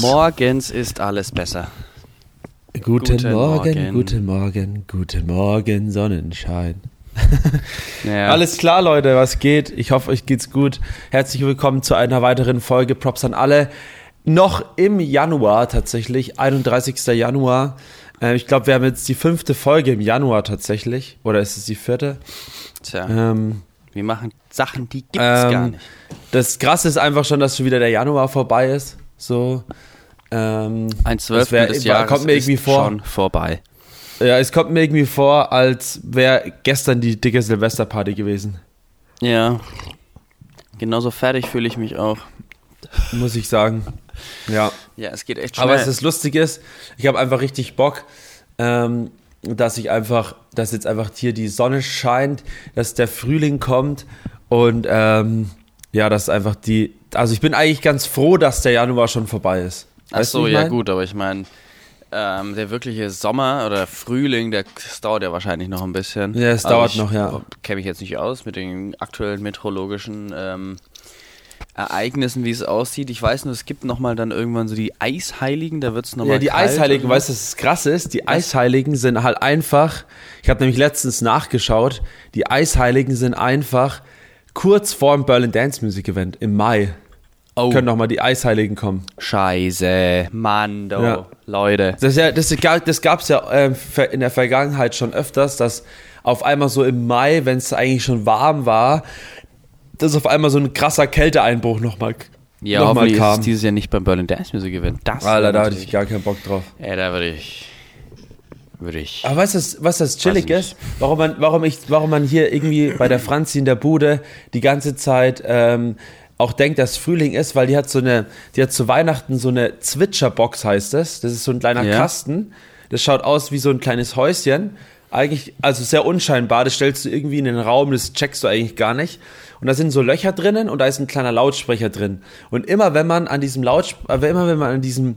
Morgens ist alles besser. Guten, Guten Morgen, Morgen. guten Morgen, guten Morgen, Sonnenschein. Ja. Alles klar, Leute, was geht? Ich hoffe, euch geht's gut. Herzlich willkommen zu einer weiteren Folge. Props an alle. Noch im Januar tatsächlich, 31. Januar. Äh, ich glaube, wir haben jetzt die fünfte Folge im Januar tatsächlich. Oder ist es die vierte? Tja, Ähm, wir machen Sachen, die gibt's ähm, gar nicht. Das Krasse ist einfach schon, dass schon wieder der Januar vorbei ist. So. Ähm, Ein Zwölftel des Jahres kommt mir irgendwie ist vor. schon vorbei. Ja, es kommt mir irgendwie vor, als wäre gestern die dicke Silvesterparty gewesen. Ja. Genauso fertig fühle ich mich auch. Muss ich sagen. Ja. Ja, es geht echt schnell. Aber was das lustig ist, ich habe einfach richtig Bock, ähm, dass ich einfach, dass jetzt einfach hier die Sonne scheint, dass der Frühling kommt und ähm, ja, dass einfach die, also ich bin eigentlich ganz froh, dass der Januar schon vorbei ist. Ach Weißt du, so, ich ja mein? gut, aber ich meine, ähm, der wirkliche Sommer oder Frühling, der, das dauert ja wahrscheinlich noch ein bisschen. Ja, es dauert ich noch, ja. Kenne mich jetzt nicht aus mit den aktuellen meteorologischen ähm, Ereignissen, wie es aussieht. Ich weiß nur, es gibt nochmal dann irgendwann so die Eisheiligen, da wird es nochmal Ja, die kalt Eisheiligen, weißt du, was krass ist? Die Eisheiligen sind halt einfach, ich habe nämlich letztens nachgeschaut, die Eisheiligen sind einfach kurz vor dem Berlin Dance Music Event im Mai. Oh, Können nochmal die Eisheiligen kommen. Scheiße, Mann, do, Ja. Leute. Das, ja, das, gab- das gab es ja ver- in der Vergangenheit schon öfters, dass auf einmal so im Mai, wenn es eigentlich schon warm war, dass auf einmal so ein krasser Kälteeinbruch nochmal Ja, noch mal hoffentlich ist kam. es dieses Jahr nicht beim Berlin Dance Music Event. Das Alter, da hatte ich gar keinen Bock drauf. Ja, da würde ich. Würde ich. Aber weißt du, was- das chillig ist? Warum man, warum, ich, warum man hier irgendwie bei der Franzi in der Bude die ganze Zeit ähm, auch denkt, dass Frühling ist, weil die hat so eine, die hat zu Weihnachten so eine Zwitscherbox, heißt das. Das ist so ein kleiner Ja. Kasten. Das schaut aus wie so ein kleines Häuschen. Eigentlich, also sehr unscheinbar. Das stellst du irgendwie in den Raum, das checkst du eigentlich gar nicht. Und da sind so Löcher drinnen und da ist ein kleiner Lautsprecher drin. Und immer wenn man an diesem Lautsprecher, immer wenn man an diesem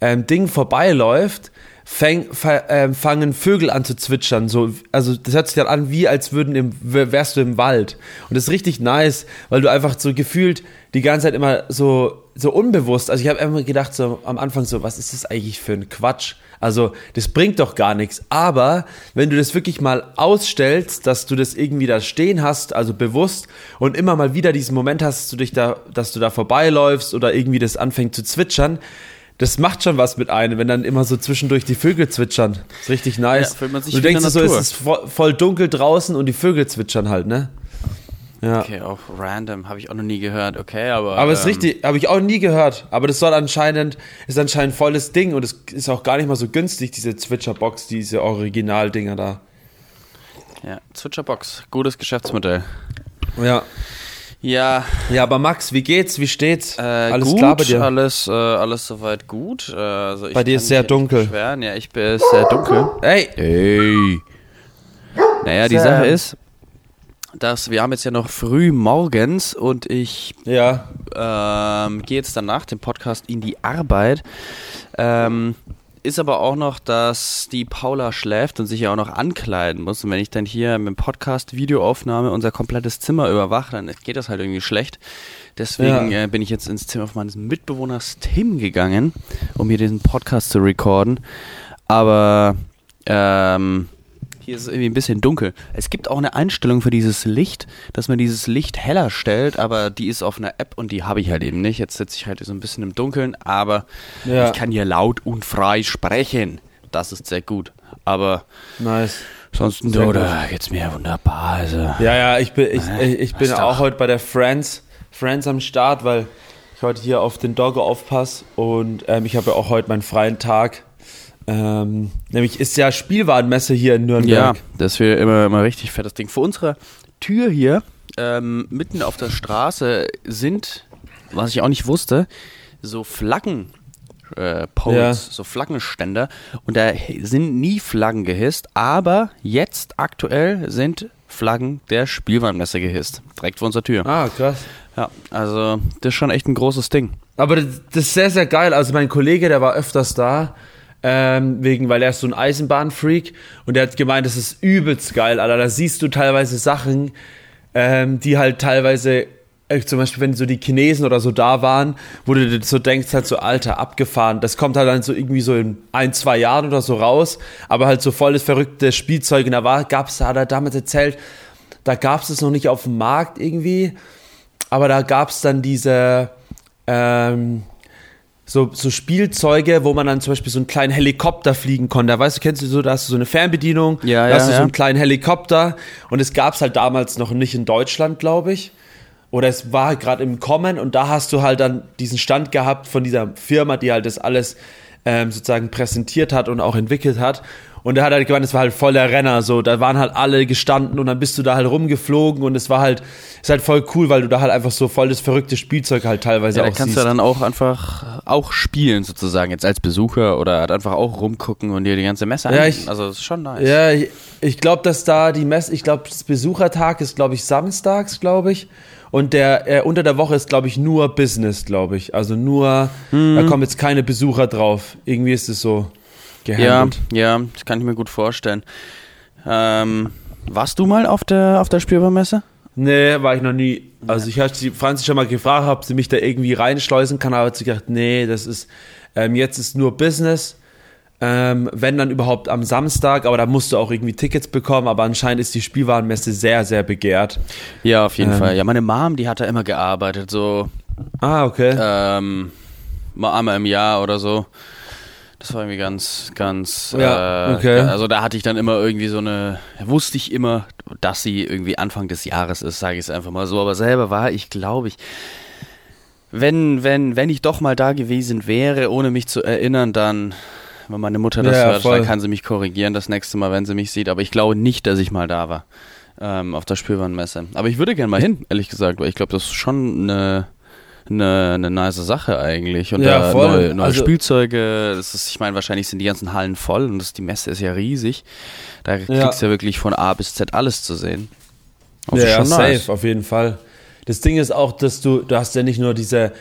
ähm, Ding vorbeiläuft, fäng, ähm, fangen Vögel an zu zwitschern. So, also das hört sich dann an, wie als würden im, wärst du im Wald. Und das ist richtig nice, weil du einfach so gefühlt die ganze Zeit immer so, so unbewusst. Also ich habe immer gedacht, so am Anfang so, was ist das eigentlich für ein Quatsch? Also das bringt doch gar nichts. Aber wenn du das wirklich mal ausstellst, dass du das irgendwie da stehen hast, also bewusst und immer mal wieder diesen Moment hast, dass du dich da, dass du da vorbeiläufst oder irgendwie das anfängt zu zwitschern, das macht schon was mit einem, wenn dann immer so zwischendurch die Vögel zwitschern. Das ist richtig nice. Ja, fühlt man sich du denkst so, es ist voll, voll dunkel draußen und die Vögel zwitschern halt, ne? Ja. Okay, auch random, habe ich auch noch nie gehört. Okay, aber. Aber es ist ähm, richtig, habe ich auch nie gehört. Aber das soll anscheinend, ist anscheinend volles Ding und es ist auch gar nicht mal so günstig, diese Zwitscherbox, diese Originaldinger da. Ja, Zwitscherbox, gutes Geschäftsmodell. Ja. Ja, Ja, aber Max, wie geht's? Wie steht's? äh, Alles gut, klar bei dir? Alles, äh, alles soweit gut. Äh, also ich Bei dir ist sehr dunkel. Beschweren. Ja, ich bin sehr dunkel. Ey, Hey. Naja, die. Sache ist, dass wir haben jetzt ja noch früh morgens und ich ja, ähm, gehe jetzt dann nach dem Podcast in die Arbeit. Ähm, ist aber auch noch, dass die Paula schläft und sich ja auch noch ankleiden muss. Und wenn ich dann hier mit dem Podcast Videoaufnahme unser komplettes Zimmer überwache, dann geht das halt irgendwie schlecht. Deswegen Ja. äh, bin ich jetzt ins Zimmer meines Mitbewohners Tim gegangen, um hier diesen Podcast zu recorden. Aber ähm, hier ist es irgendwie ein bisschen dunkel. Es gibt auch eine Einstellung für dieses Licht, dass man dieses Licht heller stellt, aber die ist auf einer App und die habe ich halt eben nicht. Jetzt sitze ich halt so ein bisschen im Dunkeln, aber Ja. ich kann hier laut und frei sprechen. Das ist sehr gut. Aber nice. sonst oder geht's mir wunderbar. Also. Ja, ja, ich bin, ich, ich, ich bin auch heute bei der Friends, Friends am Start, weil ich heute hier auf den Doggo aufpasse und ähm, ich habe ja auch heute meinen freien Tag. Ähm, nämlich ist ja Spielwarenmesse hier in Ja, Nürnberg. das wäre immer, immer richtig fettes Ding. Vor unserer Tür hier, ähm, mitten auf der Straße, sind, was ich auch nicht wusste, so Flaggen. Äh, Poles, Ja. so Flaggenständer und da sind nie Flaggen gehisst, aber jetzt aktuell sind Flaggen der Spielwarenmesse gehisst, direkt vor unserer Tür. Ah, krass. Ja, also das ist schon echt ein großes Ding. Aber das, das ist sehr, sehr geil. Also mein Kollege, der war öfters da, ähm, wegen, weil er ist so ein Eisenbahnfreak und der hat gemeint, das ist übelst geil, Alter. Da siehst du teilweise Sachen, ähm, die halt teilweise äh, zum Beispiel, wenn so die Chinesen oder so da waren, wo du so denkst, halt so, Alter, abgefahren. Das kommt halt dann so irgendwie so in ein, zwei Jahren oder so raus, aber halt so volles verrückte Spielzeug. Und da war, gab's, hat er damals erzählt, da gab's es noch nicht auf dem Markt irgendwie, aber da gab's dann diese, ähm, so, so Spielzeuge, wo man dann zum Beispiel so einen kleinen Helikopter fliegen konnte. Da weißt du, kennst du so, da hast du so eine Fernbedienung, Ja, da ja, hast du ja. so einen kleinen Helikopter und es gab's halt damals noch nicht in Deutschland, glaube ich. Oder es war halt gerade im Kommen und da hast du halt dann diesen Stand gehabt von dieser Firma, die halt das alles ähm, sozusagen präsentiert hat und auch entwickelt hat. Und er hat halt gemeint, es war halt voll der Renner, so, da waren halt alle gestanden und dann bist du da halt rumgeflogen und es war halt, ist halt voll cool, weil du da halt einfach so voll das verrückte Spielzeug halt teilweise Ja, da auch kannst siehst. du dann auch einfach auch spielen sozusagen, jetzt als Besucher oder halt einfach auch rumgucken und dir die ganze Messe Ja, ich- Also das ist schon nice. Ja, ich, ich glaube, dass da die Messe, ich glaube, das Besuchertag ist, glaube ich, samstags, glaube ich. Und der äh, unter der Woche ist, glaube ich, nur Business, glaube ich. Also nur, da kommen jetzt keine Besucher drauf. Irgendwie ist es so gehandelt. ja, das kann ich mir gut vorstellen. Ähm, warst du mal auf der auf der Spielwarenmesse? Nee, war ich noch nie. Also ich hatte die Franzi schon mal gefragt, ob sie mich da irgendwie reinschleusen kann, aber hat sie gedacht, nee, das ist, ähm, jetzt ist nur Business. Ähm, wenn dann überhaupt am Samstag, aber da musst du auch irgendwie Tickets bekommen, aber anscheinend ist die Spielwarenmesse sehr, sehr begehrt. Ja, auf jeden Ähm. Fall. Ja, meine Mom, die hat da immer gearbeitet, so Ah, okay. ähm, mal einmal im Jahr oder so. Das war irgendwie ganz, ganz. Ja, äh, okay. Also da hatte ich dann immer irgendwie so eine. Wusste ich immer, dass sie irgendwie Anfang des Jahres ist, sage ich es einfach mal so. Aber selber war ich, glaube ich, wenn, wenn, wenn ich doch mal da gewesen wäre, ohne mich zu erinnern, dann, wenn meine Mutter das Ja, hört, voll. dann kann sie mich korrigieren das nächste Mal, wenn sie mich sieht. Aber ich glaube nicht, dass ich mal da war. Ähm, auf der Spielwarenmesse. Aber ich würde gerne mal hin, ehrlich gesagt, weil ich glaube, das ist schon eine, eine, eine nice Sache eigentlich. Und Ja, da voll. neue, neue Also- Spielzeuge, das ist, ich meine, wahrscheinlich sind die ganzen Hallen voll und das, die Messe ist ja riesig. Da kriegst Ja. du ja wirklich von A bis Z alles zu sehen. Das ja, ja, safe, nice. auf jeden Fall. Das Ding ist auch, dass du, du hast ja nicht nur diese,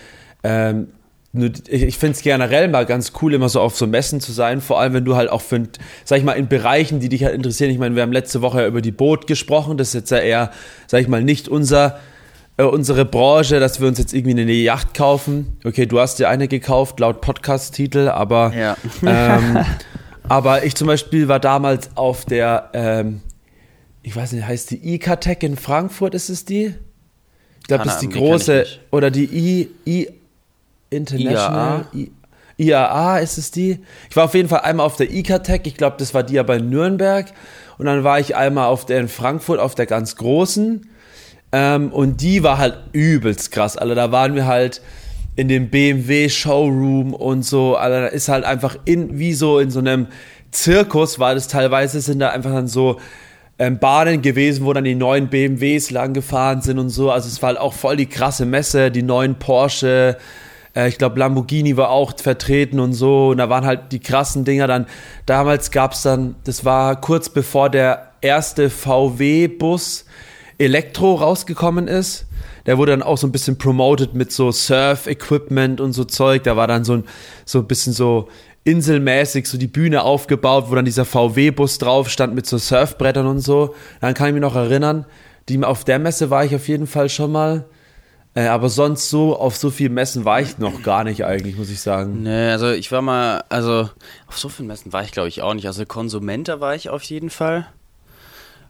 ähm, ich finde es generell mal ganz cool, immer so auf so Messen zu sein, vor allem wenn du halt auch für, sag ich mal, in Bereichen, die dich halt interessieren. Ich meine, wir haben letzte Woche ja über die Boot gesprochen, das ist jetzt ja eher, sag ich mal, nicht unser, äh, unsere Branche, dass wir uns jetzt irgendwie eine Yacht kaufen. Okay, du hast dir eine gekauft, laut Podcast-Titel, aber Ja. ähm, aber ich zum Beispiel war damals auf der, ähm, ich weiß nicht, heißt die ICATEC in Frankfurt, ist es die? Ich glaube, das ist die große, oder die I, I International, I, IAA ist es die? Ich war auf jeden Fall einmal auf der ICATEC, ich glaube, das war die aber in Nürnberg. Und dann war ich einmal auf der in Frankfurt, auf der ganz großen. Ähm, und die war halt übelst krass. Also da waren wir halt in dem BMW Showroom und so. Also da ist halt einfach in, wie so in so einem Zirkus war das teilweise, sind da einfach dann so ähm, Bahnen gewesen, wo dann die neuen BMWs lang gefahren sind und so. Also es war halt auch voll die krasse Messe, die neuen Porsche. Äh, ich glaube, Lamborghini war auch vertreten und so. Und da waren halt die krassen Dinger dann. Damals gab's dann, das war kurz bevor der erste VW-Bus Elektro rausgekommen ist. Der wurde dann auch so ein bisschen promoted mit so Surf-Equipment und so Zeug. Da war dann so ein, so ein bisschen so inselmäßig so die Bühne aufgebaut, wo dann dieser VW-Bus drauf stand mit so Surfbrettern und so. Dann kann ich mich noch erinnern, die, auf der Messe war ich auf jeden Fall schon mal. Äh, aber sonst so, auf so viel Messen war ich noch gar nicht eigentlich, muss ich sagen. Nee, also ich war mal, also auf so vielen Messen war ich glaube ich auch nicht. Also Konsumenter war ich auf jeden Fall.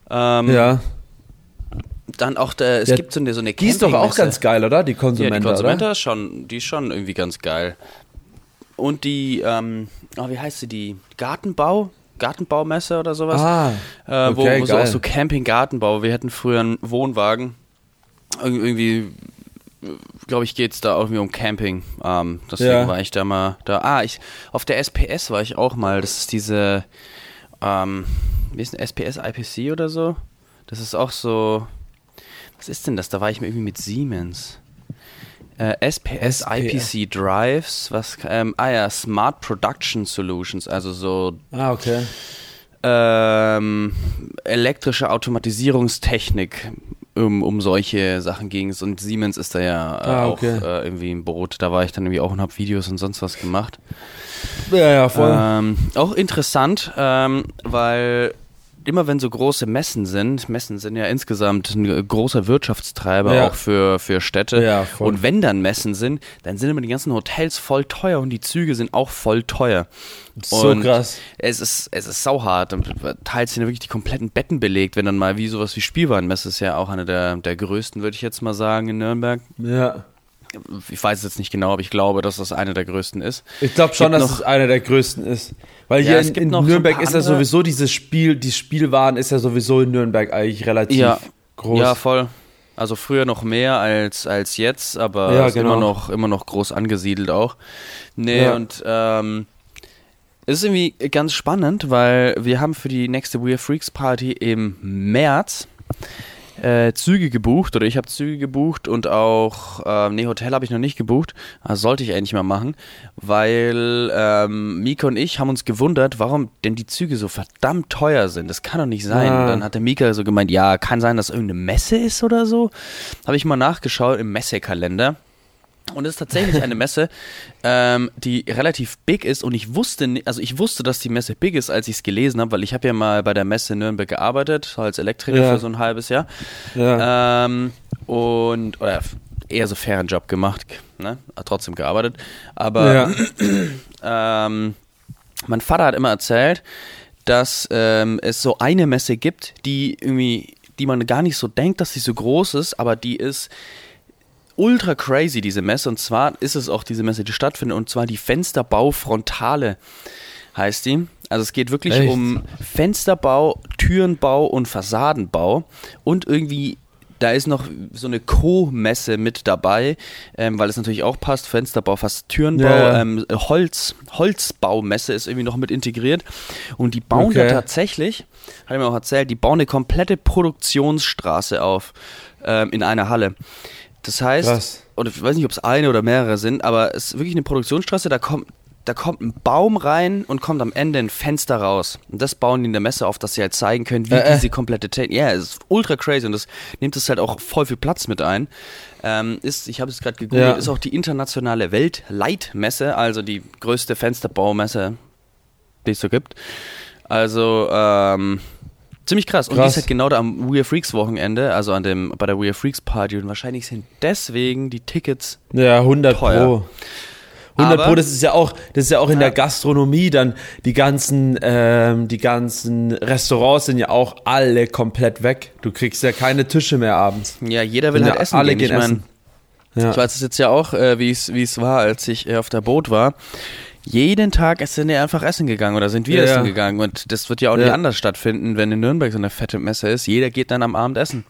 Ähm, Ja. Dann auch, der, es Ja, gibt so eine, so eine Die ist doch auch ganz geil, oder? Die Ja, Konsumenter, die Konsumenter oder? ist schon, die ist schon irgendwie ganz geil. Und die, ähm, oh, wie heißt sie, die Gartenbau? Gartenbaumesse oder sowas? Ah, äh, wo, okay, wo so geil. auch so Camping-Gartenbau. Wir hatten früher einen Wohnwagen. Ir- Irgendwie, glaube ich, geht es da auch irgendwie um Camping. Ähm, deswegen Ja. war ich da mal da. Ah, ich, auf der SPS war ich auch mal. Das ist diese, ähm, wie ist denn SPS IPC oder so? Das ist auch so, was ist denn das? Da war ich mir irgendwie mit Siemens. Äh, SPS, SPS. IPC Drives, was, ähm, ah ja, Smart Production Solutions, also so Ah, okay. ähm, elektrische Automatisierungstechnik um, um solche Sachen ging es und Siemens ist da ja äh, Ah, auch okay. äh, irgendwie im Boot. Da war ich dann irgendwie auch und habe Videos und sonst was gemacht. Ja, ja, voll. Ähm, auch interessant, ähm, weil immer wenn so große Messen sind, Messen sind ja insgesamt ein großer Wirtschaftstreiber Ja. auch für, für Städte. Ja, und wenn dann Messen sind, dann sind immer die ganzen Hotels voll teuer und die Züge sind auch voll teuer. So und krass. Es ist, es ist sauhart. Und Teils sind ja wirklich die kompletten Betten belegt, wenn dann mal wie sowas wie Spielwarenmesse ist ja auch eine der, der größten, würde ich jetzt mal sagen, in Nürnberg. Ja. Ich weiß es jetzt nicht genau, aber ich glaube, dass das eine der größten ist. Ich glaube schon, dass noch- es einer der größten ist. Weil Ja, hier es in, in so Nürnberg paar ist ja sowieso dieses Spiel, die Spielwaren ist ja sowieso in Nürnberg eigentlich relativ Ja. groß. Ja, voll. Also früher noch mehr als, als jetzt, aber Ja, genau. immer, noch, immer noch groß angesiedelt auch. Nee, Ja. und ähm, es ist irgendwie ganz spannend, weil wir haben für die nächste We Are Freaks Party im März äh, Züge gebucht oder ich habe Züge gebucht und auch, äh, nee, Hotel habe ich noch nicht gebucht, das sollte ich eigentlich mal machen, weil ähm, Mika und ich haben uns gewundert, warum denn die Züge so verdammt teuer sind. Das kann doch nicht sein. Ah. Dann hat der Mika so gemeint, ja, kann sein, dass irgendeine Messe ist oder so. Habe ich mal nachgeschaut im Messekalender. Und es ist tatsächlich eine Messe, ähm, die relativ big ist und ich wusste, also ich wusste, dass die Messe big ist, als ich es gelesen habe, weil ich habe ja mal bei der Messe in Nürnberg gearbeitet, als Elektriker Ja. für so ein halbes Jahr. Ja. Ähm, und, oder eher so fairen Job gemacht, ne? Hat trotzdem gearbeitet. Aber ja. ähm, mein Vater hat immer erzählt, dass ähm, es so eine Messe gibt, die irgendwie, die man gar nicht so denkt, dass sie so groß ist, aber die ist ultra crazy, diese Messe. Und zwar ist es auch diese Messe, die stattfindet, und zwar die Fensterbau Frontale heißt die. Also es geht wirklich Echt? um Fensterbau, Türenbau und Fassadenbau und irgendwie da ist noch so eine Co-Messe mit dabei, ähm, weil es natürlich auch passt, Fensterbau, fast Türenbau, ja. Ähm, Holz, Holzbaumesse ist irgendwie noch mit integriert und die bauen Okay. da tatsächlich, hat er mir auch erzählt, die bauen eine komplette Produktionsstraße auf ähm, in einer Halle. Das heißt, Krass. oder ich weiß nicht, ob es eine oder mehrere sind, aber es ist wirklich eine Produktionsstraße, da kommt, da kommt ein Baum rein und kommt am Ende ein Fenster raus. Und das bauen die in der Messe auf, dass sie halt zeigen können, wie Äh, äh. diese komplette Technik. Ja, es ist ultra crazy und das nimmt es halt auch voll viel Platz mit ein. Ähm, ist, ich habe es gerade gegoogelt, Ja. ist auch die internationale Weltleitmesse, also die größte Fensterbaumesse, die es so gibt. Also, ähm, ziemlich krass. Und die ist halt genau da am We Are Freaks Wochenende, also an dem, bei der We Are Freaks Party. Und wahrscheinlich sind deswegen die Tickets Ja, 100 Teuer. Pro. 100 Aber- Pro, das ist ja auch, das ist ja auch in Ja. der Gastronomie dann, die ganzen, ähm, die ganzen Restaurants sind ja auch alle komplett weg. Du kriegst ja keine Tische mehr abends. Ja, jeder will Sind halt ja essen alle gehen. Ich gehen mein, essen. Ja. ich weiß es jetzt ja auch, äh, wie es wie es war, als ich äh, auf der Boot war. Jeden Tag sind wir einfach essen gegangen oder sind wir Ja, essen gegangen. Und das wird ja auch nicht Ja. anders stattfinden, wenn in Nürnberg so eine fette Messe ist. Jeder geht dann am Abend essen.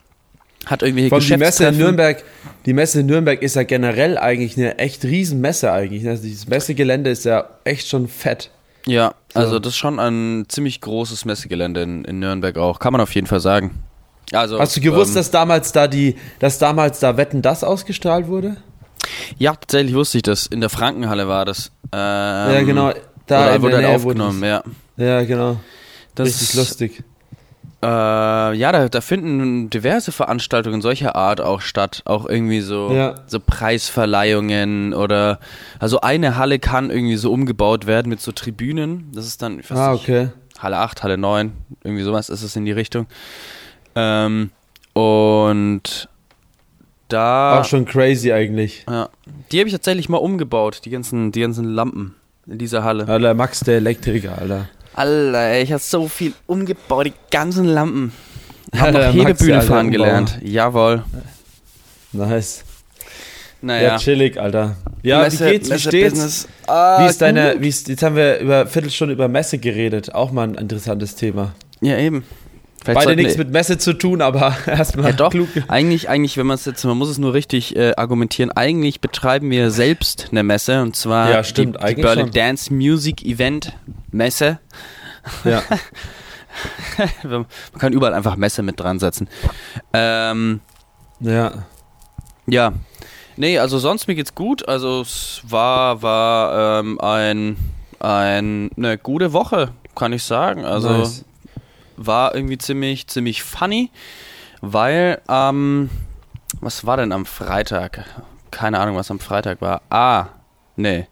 Hat irgendwelche allem die Messe in. Nürnberg, die Messe in Nürnberg ist ja generell eigentlich eine echt riesen Messe eigentlich. Also dieses Messegelände ist ja echt schon fett. Ja, also So. das ist schon ein ziemlich großes Messegelände in, in Nürnberg auch. Kann man auf jeden Fall sagen. Also, Hast du gewusst, ähm, dass damals da die, dass damals da Wetten das ausgestrahlt wurde? Ja, tatsächlich wusste ich das. In der Frankenhalle war das. Ähm, ja, genau. Da wurde halt wurde aufgenommen, ja. Ja, genau. Das Richtig ist, lustig. Äh, ja, da, da finden diverse Veranstaltungen solcher Art auch statt. Auch irgendwie so, Ja. so Preisverleihungen oder also eine Halle kann irgendwie so umgebaut werden mit so Tribünen. Das ist dann, Ah, nicht, okay. Halle 8, Halle 9, irgendwie sowas ist es in die Richtung. Ähm, und da. Auch schon crazy eigentlich. Ja, die habe ich tatsächlich mal umgebaut, die ganzen, die ganzen Lampen in dieser Halle. Alter, Max der Elektriker, Alter. Alter, ey, ich habe so viel umgebaut, die ganzen Lampen. Hab noch Hebebühne der alte fahren Umbauer. gelernt. Jawohl. Nice. Naja. Ja, chillig, Alter. Ja, Messe- wie geht's? Wie steht's? Ah, Wie ist deine, wie ist, jetzt haben wir über Viertelstunde über Messe geredet. Auch mal ein interessantes Thema. Ja, eben. Vielleicht Beide nichts mit Messe zu tun, aber erstmal Ja, doch. klug. Eigentlich, eigentlich, wenn man es jetzt, man muss es nur richtig äh, argumentieren. Eigentlich betreiben wir selbst eine Messe und zwar Ja, stimmt, die, die Berlin schon. Dance Music Event Messe. Ja. man kann überall einfach Messe mit dran setzen. Ähm, ja. Ja. Nee, also sonst mir geht's gut. Also es war, war ähm, ein, ein, eine gute Woche, kann ich sagen. Also Nice. War irgendwie ziemlich, ziemlich funny, weil ähm, was war denn am Freitag? Keine Ahnung, was am Freitag war. Ah, nee.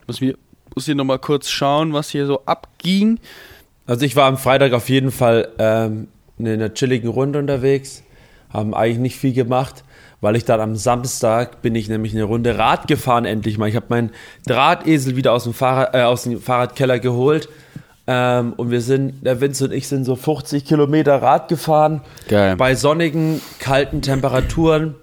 Ich muss, mir, muss hier nochmal kurz schauen, was hier so abging. Also ich war am Freitag auf jeden Fall ähm, in einer chilligen Runde unterwegs, haben eigentlich nicht viel gemacht, weil ich dann am Samstag bin ich nämlich eine Runde Rad gefahren endlich mal. Ich habe meinen Drahtesel wieder aus dem, Fahrrad, äh, aus dem Fahrradkeller geholt ähm, und wir sind, der Vince und ich sind so 50 Kilometer Rad gefahren. Geil. Bei sonnigen, kalten Temperaturen,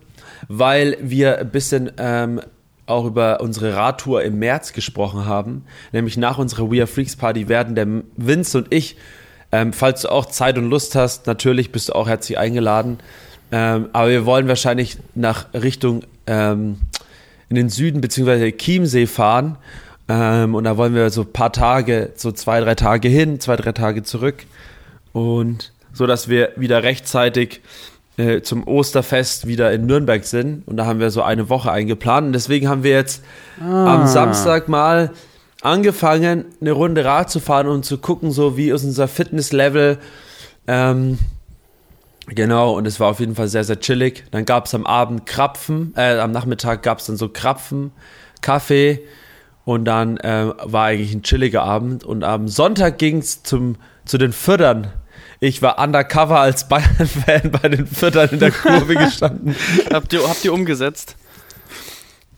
weil wir ein bisschen ähm, auch über unsere Radtour im März gesprochen haben. Nämlich nach unserer We Are Freaks Party werden der Vince und ich, ähm, falls du auch Zeit und Lust hast, natürlich bist du auch herzlich eingeladen. Ähm, aber wir wollen wahrscheinlich nach Richtung ähm, in den Süden beziehungsweise Chiemsee fahren. Ähm, und da wollen wir so ein paar Tage, so zwei, drei Tage hin, zwei, drei Tage zurück. Und so, dass wir wieder rechtzeitig äh, zum Osterfest wieder in Nürnberg sind. Und da haben wir so eine Woche eingeplant. Und deswegen haben wir jetzt am Samstag mal angefangen, eine Runde Rad zu fahren und zu gucken, so wie ist unser Fitnesslevel. Ähm, genau, und es war auf jeden Fall sehr, sehr chillig. Dann gab es am Abend Krapfen, äh, am Nachmittag gab es dann so Krapfen, Kaffee. Und dann äh, war eigentlich ein chilliger Abend. Und am Sonntag ging es zu den Fördern. Ich war undercover als Bayern-Fan bei den Fördern in der Kurve gestanden. habt, ihr, habt ihr umgesetzt?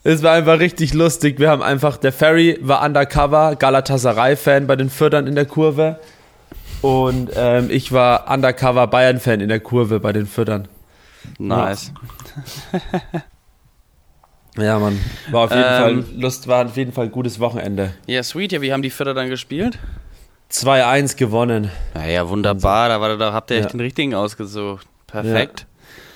Es war einfach richtig lustig. Wir haben einfach, der Ferry war undercover, Galatasaray-Fan bei den Fördern in der Kurve. Und ähm, ich war undercover Bayern-Fan in der Kurve bei den Fördern. Nice. Ja, Mann. War auf jeden Ähm. Fall Lust, war auf jeden Fall ein gutes Wochenende. Ja, sweet. Ja, wie haben die Vierter dann gespielt? 2-1 gewonnen. Naja, wunderbar. Da, war, da habt ihr echt Ja. den richtigen ausgesucht. Perfekt.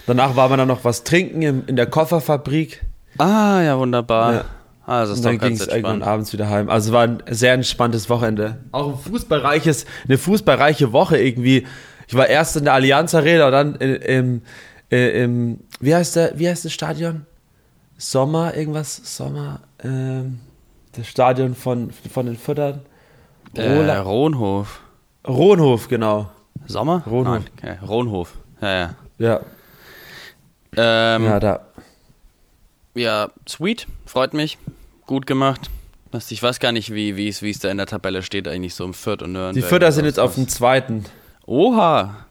Danach war man dann noch was trinken im, in der Kofferfabrik. Ah, ja, wunderbar. Ja. Ah, das ist Und dann ging es irgendwann abends wieder heim. Also war ein sehr entspanntes Wochenende. Auch ein fußballreiches, eine fußballreiche Woche irgendwie. Ich war erst in der Allianz Arena und dann im, im, äh, im wie heißt der, wie heißt das Stadion? Sommer, irgendwas, Sommer, ähm, das Stadion von, von den Füttern. Äh, Rola- Rohnhof. Rohnhof, genau. Sommer? Rohnhof. Nein, okay. Rohnhof. Ja, ja. Ja, Ähm, ja, da. Ja, sweet, freut mich. Gut gemacht. Ich weiß gar nicht, wie es wie es da in der Tabelle steht, eigentlich so im Fürth und Nürnberg. Die Fütter oder sind jetzt was. auf dem zweiten. Oha,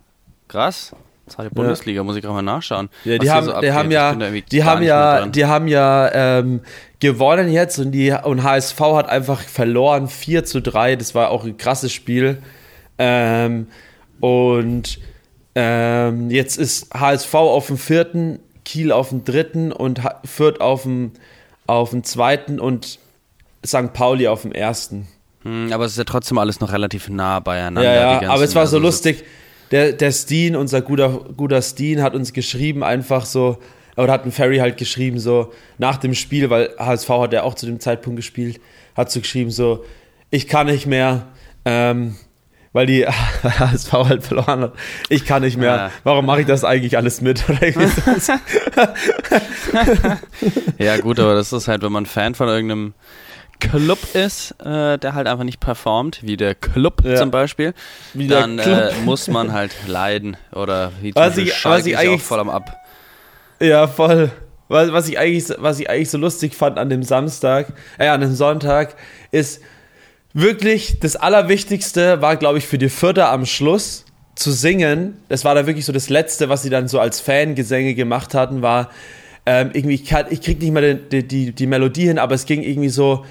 krass. Zweite Bundesliga, muss ich gerade mal nachschauen. Ja, die haben, so die haben ja, die haben ja, die haben ja ähm, gewonnen jetzt und die und HSV hat einfach verloren 4 zu 3. Das war auch ein krasses Spiel. Ähm, und ähm, jetzt ist HSV auf dem vierten, Kiel auf dem dritten und Ha- Fürth auf dem, auf dem zweiten und St. Pauli auf dem ersten. Hm, aber es ist ja trotzdem alles noch relativ nah beieinander. Ja, ja, aber es war so also lustig. Der, der Steen, unser guter, guter Steen, hat uns geschrieben, einfach so, oder hat ein Ferry halt geschrieben, so nach dem Spiel, weil HSV hat ja auch zu dem Zeitpunkt gespielt, hat so geschrieben, so, ich kann nicht mehr, ähm, weil die HSV halt verloren hat. Ich kann nicht mehr. Ja. Warum mache ich das eigentlich alles mit? Ja, gut, aber das ist halt, wenn man Fan von irgendeinem Club ist, äh, der halt einfach nicht performt, wie der Club Ja. zum Beispiel, Wie dann äh, muss man halt leiden. Oder wie Was zum Beispiel ich- Schalke was ich ja auch eigentlich- voll am Ab. Ja, voll. Was, was, ich eigentlich, so- was ich eigentlich so lustig fand an dem Samstag, äh, an dem Sonntag, ist wirklich das Allerwichtigste war, glaube ich, für die Vierter am Schluss zu singen. Das war da wirklich so das Letzte, was sie dann so als Fangesänge gemacht hatten, war ähm, irgendwie, ich, kann, ich krieg nicht mehr die, die, die Melodie hin, aber es ging irgendwie so,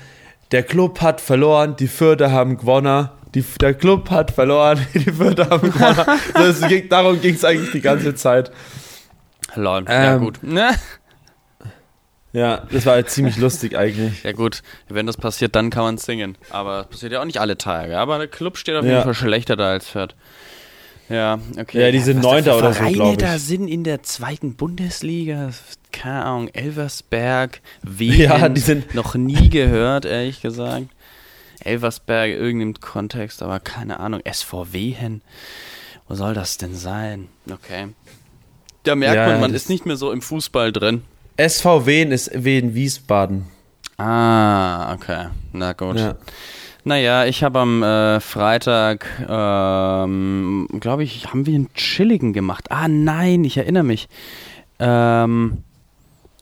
der Club hat verloren, die Vierter haben gewonnen. Die, der Club hat verloren, die Vierter haben gewonnen. es ging, darum ging es eigentlich die ganze Zeit. Lol. ja, Ähm, gut. Ne? Ja, das war halt ziemlich lustig eigentlich. Ja, gut. Wenn das passiert, dann kann man singen. Aber das passiert ja auch nicht alle Tage. Aber der Club steht auf Ja. jeden Fall schlechter da als Fürth. Ja, okay. Ja, die sind Neunter oder so, Vereine glaub ich. da sind in der zweiten Bundesliga. Keine Ahnung, Elversberg, Wien. Ja, die sind- noch nie gehört, ehrlich gesagt. Elversberg, irgendeinem Kontext, aber keine Ahnung. SV Wehen. Wo soll das denn sein? Okay. Da merkt Ja, man, man ist nicht mehr so im Fußball drin. SV Wien ist Wien Wiesbaden. Ah, okay. Na gut. Ja. Naja, ich habe am äh, Freitag, ähm, glaube ich, haben wir einen chilligen gemacht. Ah nein, ich erinnere mich. Ähm,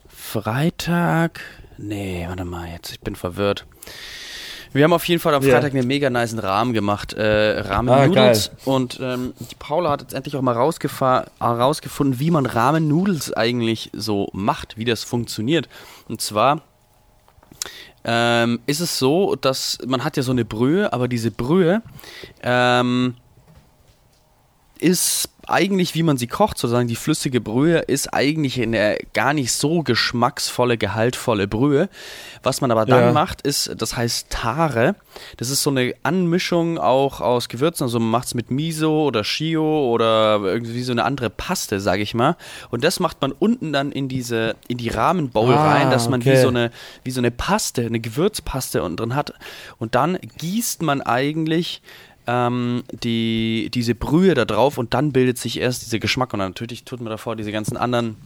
Freitag, nee, warte mal, jetzt, ich bin verwirrt. Wir haben auf jeden Fall am Ja. Freitag einen mega niceen Rahmen gemacht. Äh, Ramen Ah, Noodles. Und ähm, die Paula hat jetzt endlich auch mal herausgefunden, wie man Ramen Noodles eigentlich so macht, wie das funktioniert. Und zwar ähm, ist es so, dass man hat ja so eine Brühe, aber diese Brühe ähm, ist eigentlich, wie man sie kocht, sozusagen die flüssige Brühe, ist eigentlich eine gar nicht so geschmacksvolle, gehaltvolle Brühe. Was man aber dann Ja. macht, ist, das heißt Tare. Das ist so eine Anmischung auch aus Gewürzen. Also man macht es mit Miso oder Shio oder irgendwie so eine andere Paste, sage ich mal. Und das macht man unten dann in diese, in die Rahmenbowl Ah, rein, dass man wie okay. so eine, wie so eine Paste, eine Gewürzpaste unten drin hat. Und dann gießt man eigentlich ähm, die, diese Brühe da drauf und dann bildet sich erst dieser Geschmack. Und dann natürlich tut man davor diese ganzen anderen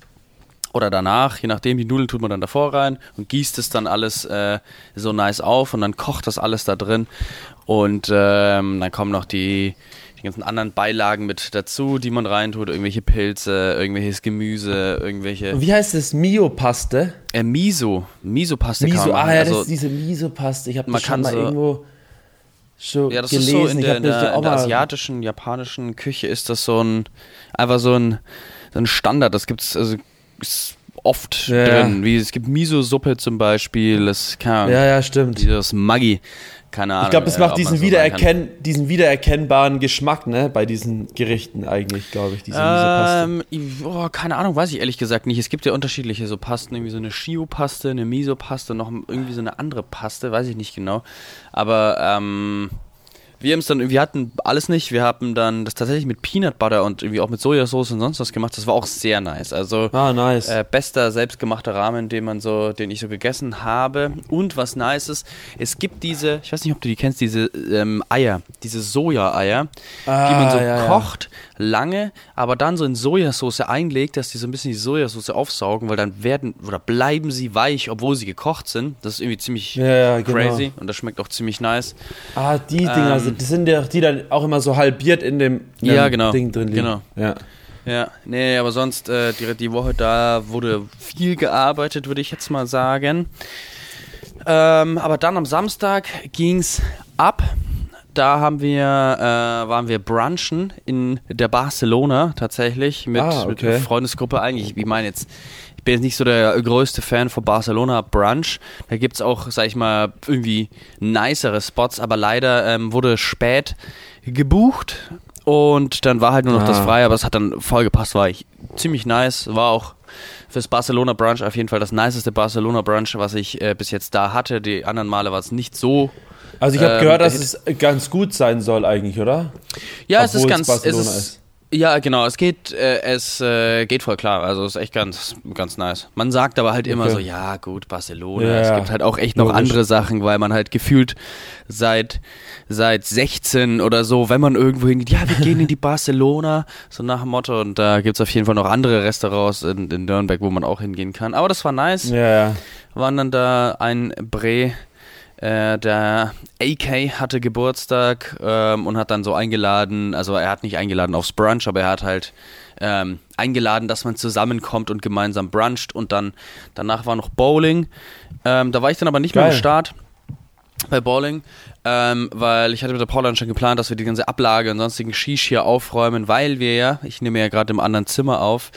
oder danach, je nachdem, die Nudeln tut man dann davor rein und gießt es dann alles äh, so nice auf und dann kocht das alles da drin. Und ähm, dann kommen noch die, die ganzen anderen Beilagen mit dazu, die man reintut, irgendwelche Pilze, irgendwelches Gemüse, irgendwelche wie heißt das? Mio-Paste? äh, Miso, Miso-Paste kann Miso, ah ja, also, das ist diese Miso-Paste. Ich habe das schon mal so- irgendwo schon Ja, das gelesen. ist so in der, in das der, in der asiatischen, japanischen Küche ist das so ein, einfach so ein, so ein Standard. Das gibt's also ist oft Ja, drin. Wie, es gibt Miso-Suppe zum Beispiel, das kann, Ja, ja, stimmt. dieses Maggi, keine Ahnung. Ich glaube, das äh, macht ob diesen, so wiedererkenn diesen wiedererkennbaren Geschmack, ne, bei diesen Gerichten eigentlich, glaube ich, diese. Ähm, ich- oh, keine Ahnung, weiß ich ehrlich gesagt nicht. Es gibt ja unterschiedliche so Pasten, irgendwie so eine Shio-Paste, eine Miso-Paste, noch irgendwie so eine andere Paste, weiß ich nicht genau. Aber ähm, wir haben es dann, wir hatten alles nicht. Wir haben dann das tatsächlich mit Peanut Butter und irgendwie auch mit Sojasauce und sonst was gemacht. Das war auch sehr nice. Also Ah, nice. äh, bester selbstgemachter Rahmen, den man so, den ich so gegessen habe. Und was nice ist, es gibt diese, ich weiß nicht, ob du die kennst, diese ähm, Eier, diese Soja-Eier, die man so Ah, ja, ja. Lange, aber dann so in Sojasauce einlegt, dass die so ein bisschen die Sojasauce aufsaugen, weil dann werden oder bleiben sie weich, obwohl sie gekocht sind. Das ist irgendwie ziemlich Ja, genau. crazy und das schmeckt auch ziemlich nice. ah, die Dinger, ähm, sind, das sind ja die dann auch immer so halbiert in dem, Ja, dem genau. Ding drin liegen. Genau. Ja. Ja, nee, aber sonst äh, die, die Woche da wurde viel gearbeitet, würde ich jetzt mal sagen. Ähm, aber dann am Samstag ging's ab. Da haben wir, äh, waren wir brunchen in der Barcelona tatsächlich mit, Ah, mit okay. einer Freundesgruppe eigentlich. Ich meine jetzt, ich bin jetzt nicht so der größte Fan von Barcelona Brunch. Da gibt's auch, sag ich mal, irgendwie nicere Spots, aber leider ähm, wurde spät gebucht und dann war halt nur noch das Ah. frei, aber es hat dann voll gepasst, war ich ziemlich nice, war auch fürs Barcelona Brunch auf jeden Fall das niceste Barcelona Brunch, was ich äh, bis jetzt da hatte. Die anderen Male war es nicht so. Also ich habe Ähm, gehört, dass es ganz gut sein soll eigentlich, oder? Ja, es ist Obwohl es ganz. Es Barcelona ist, ist. Ja, genau, es geht, äh, es äh, geht voll klar. Also es ist echt ganz, ganz nice. Man sagt aber halt immer Okay. so, ja gut, Barcelona. Ja, es gibt halt auch echt noch Logisch. andere Sachen, weil man halt gefühlt seit seit 16 oder so, wenn man irgendwo hingeht, ja, wir gehen in die Barcelona, so nach dem Motto. Und da gibt's auf jeden Fall noch andere Restaurants in, in Nürnberg, wo man auch hingehen kann. Aber das war nice. Ja, ja. waren dann da ein Bre. Äh, der AK hatte Geburtstag ähm, und hat dann so eingeladen, also er hat nicht eingeladen aufs Brunch, aber er hat halt ähm, eingeladen, dass man zusammenkommt und gemeinsam bruncht und dann danach war noch Bowling. Ähm, da war ich dann aber nicht mehr am Geil. Start bei Bowling, ähm, weil ich hatte mit der Paula schon geplant, dass wir die ganze Ablage und sonstigen Shish hier aufräumen, weil wir ja, ich nehme ja gerade im anderen Zimmer auf,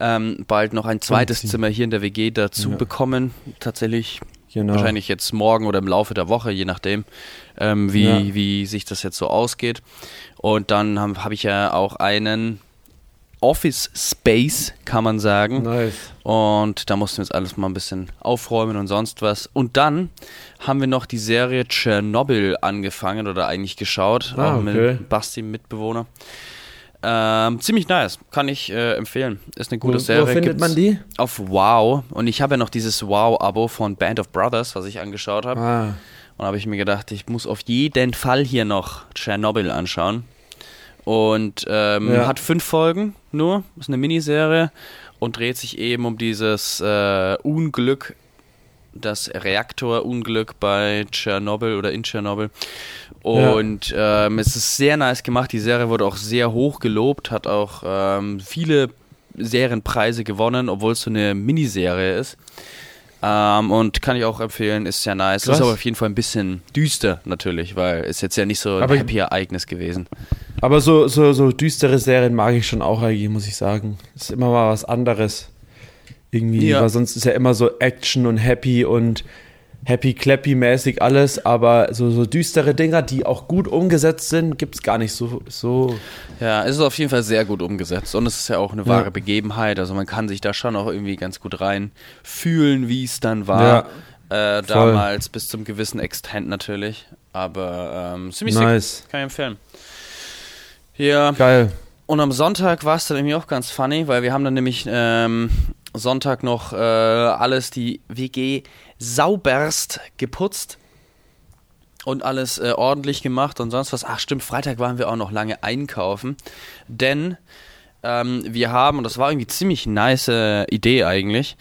ähm, bald noch ein zweites. Zimmer hier in der WG dazu Ja. bekommen. Tatsächlich Genau. wahrscheinlich jetzt morgen oder im Laufe der Woche, je nachdem, ähm, wie, Ja. wie sich das jetzt so ausgeht. Und dann habe hab ich ja auch einen Office Space, kann man sagen. Nice. Und da mussten wir jetzt alles mal ein bisschen aufräumen und sonst was. Und dann haben wir noch die Serie Tschernobyl angefangen oder eigentlich geschaut. Ah, auch okay. mit Basti, Mitbewohner. Ähm, ziemlich nice, kann ich äh, empfehlen. Ist eine gute Wo, Serie. wo findet Gibt's man die? Auf Wow. Und ich habe ja noch dieses Wow-Abo von Band of Brothers, was ich angeschaut habe. Ah, Und habe ich mir gedacht, ich muss auf jeden Fall hier noch Tschernobyl anschauen. Und ähm, Ja. hat fünf Folgen nur, ist eine Miniserie und dreht sich eben um dieses äh, Unglück, das Reaktorunglück bei Tschernobyl oder in Tschernobyl. Und ähm, es ist sehr nice gemacht. Die Serie wurde auch sehr hoch gelobt, hat auch ähm, viele Serienpreise gewonnen, obwohl es so eine Miniserie ist. Ähm, und kann ich auch empfehlen, ist sehr nice. Krass. Ist aber auf jeden Fall ein bisschen düster natürlich, weil ist jetzt ja nicht so ein Aber- happy Ereignis gewesen. Aber so, so, so düstere Serien mag ich schon auch eigentlich, muss ich sagen. Ist immer mal was anderes. Irgendwie, Ja. weil sonst ist ja immer so Action und Happy und Happy Clappy mäßig alles, aber so, so düstere Dinger, die auch gut umgesetzt sind, gibt es gar nicht so, so. Ja, es ist auf jeden Fall sehr gut umgesetzt und es ist ja auch eine wahre Begebenheit. Also man kann sich da schon auch irgendwie ganz gut rein fühlen, wie es dann war. äh, damals bis zum gewissen Extent natürlich. Aber ähm, ziemlich Nice. sick. Kann ich empfehlen. Ja, Geil. und am Sonntag war es dann irgendwie auch ganz funny, weil wir haben dann nämlich ähm, Sonntag noch äh, alles die WG sauberst geputzt und alles äh, ordentlich gemacht und sonst was. Ach stimmt, Freitag waren wir auch noch lange einkaufen, denn ähm, wir haben, und das war irgendwie ziemlich nice äh, Idee eigentlich,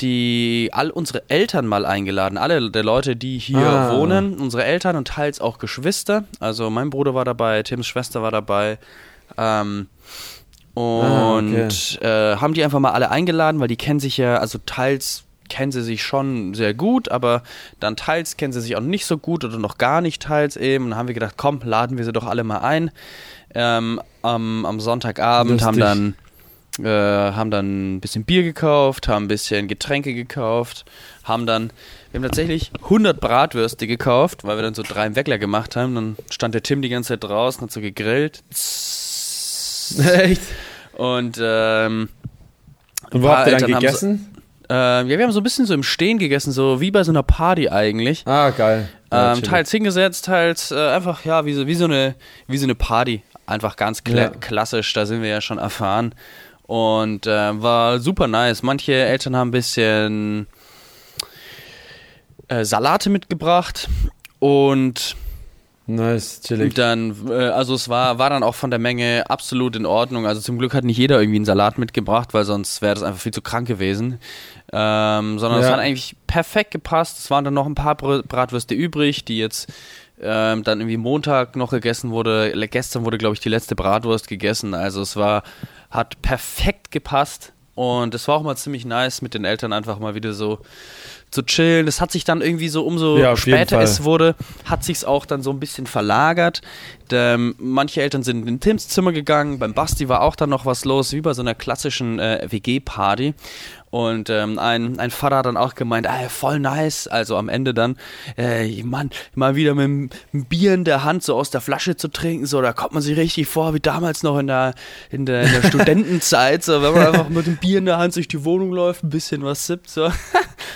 die all unsere Eltern mal eingeladen, alle der Leute, die hier Ah. wohnen, unsere Eltern und teils auch Geschwister. Also mein Bruder war dabei, Tims Schwester war dabei. Ähm, Ah, und äh, haben die einfach mal alle eingeladen, weil die kennen sich ja, also teils kennen sie sich schon sehr gut, aber dann teils kennen sie sich auch nicht so gut oder noch gar nicht teils eben. Und dann haben wir gedacht, komm, laden wir sie doch alle mal ein. Ähm, am, am Sonntagabend haben Lustig. dann äh, haben dann ein bisschen Bier gekauft, haben ein bisschen Getränke gekauft, haben dann, wir haben tatsächlich 100 Bratwürste gekauft, weil wir dann so drei im Weckler gemacht haben. Dann stand der Tim die ganze Zeit draußen, hat so gegrillt. Echt? Und, ähm, Und wo habt ihr dann Eltern gegessen? äh, ja, wir haben so ein bisschen so im Stehen gegessen, so wie bei so einer Party eigentlich. ah, geil. Ja, Ähm, teils hingesetzt, teils äh, einfach, ja, wie so, wie, so eine, wie so eine Party. Einfach ganz kla Ja. klassisch, da sind wir ja schon erfahren. Und äh, war super nice. Manche Eltern haben ein bisschen äh, Salate mitgebracht. Und Nice, chillig. dann, äh, also es war, war dann auch von der Menge absolut in Ordnung. Also zum Glück hat nicht jeder irgendwie einen Salat mitgebracht, weil sonst wäre das einfach viel zu krank gewesen. Ähm, sondern es Ja. hat eigentlich perfekt gepasst. Es waren dann noch ein paar Br Bratwürste übrig, die jetzt ähm, dann irgendwie Montag noch gegessen wurde. Gestern wurde, glaube ich, die letzte Bratwurst gegessen. Also es war, hat perfekt gepasst. Und es war auch mal ziemlich nice, mit den Eltern einfach mal wieder so zu chillen. Es hat sich dann irgendwie so, umso Ja, später es wurde, hat sich's auch dann so ein bisschen verlagert. Ähm, manche Eltern sind in Tims Zimmer gegangen, beim Basti war auch dann noch was los, wie bei so einer klassischen äh, WG-Party. Und ähm, ein, ein Vater hat dann auch gemeint, ah, voll nice, also am Ende dann, äh, Mann, mal wieder mit einem Bier in der Hand so aus der Flasche zu trinken, so, da kommt man sich richtig vor, wie damals noch in der, in der, in der Studentenzeit, so, wenn man einfach mit dem Bier in der Hand durch die Wohnung läuft, ein bisschen was sippt, so.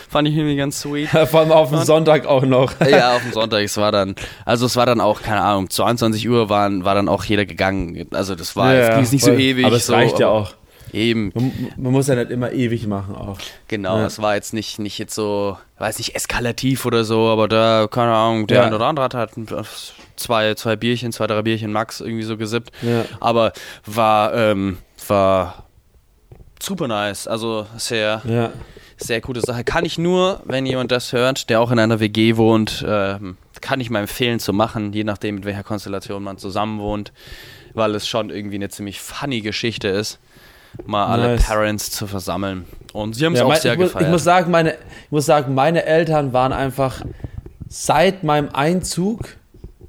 Fand ich irgendwie ganz sweet. Vor allem auf dem Sonntag auch noch. Ja, auf dem Sonntag. Es war dann, also es war dann auch, keine Ahnung, 22 Uhr waren, war dann auch jeder gegangen. Also das war, Ja, es ging nicht so voll. ewig. Aber es so, reicht ja auch. Eben, Man, man muss ja nicht immer ewig machen auch. genau. Ja. Es war jetzt nicht, nicht jetzt so, weiß nicht, eskalativ oder so, aber da, keine Ahnung, der Ja. eine oder andere hat halt zwei, zwei Bierchen, zwei, drei Bierchen Max irgendwie so gesippt. Ja. Aber war, ähm, war super nice. Also sehr, Ja. Sehr gute Sache. Kann ich nur, wenn jemand das hört, der auch in einer WG wohnt, ähm, kann ich mal empfehlen zu machen, je nachdem, mit welcher Konstellation man zusammen wohnt, weil es schon irgendwie eine ziemlich funny Geschichte ist, mal alle Nice. Parents zu versammeln. Und sie haben es Ja, auch mein, sehr ich, muss, gefeiert. ich muss sagen, meine, ich muss sagen, meine Eltern waren einfach seit meinem Einzug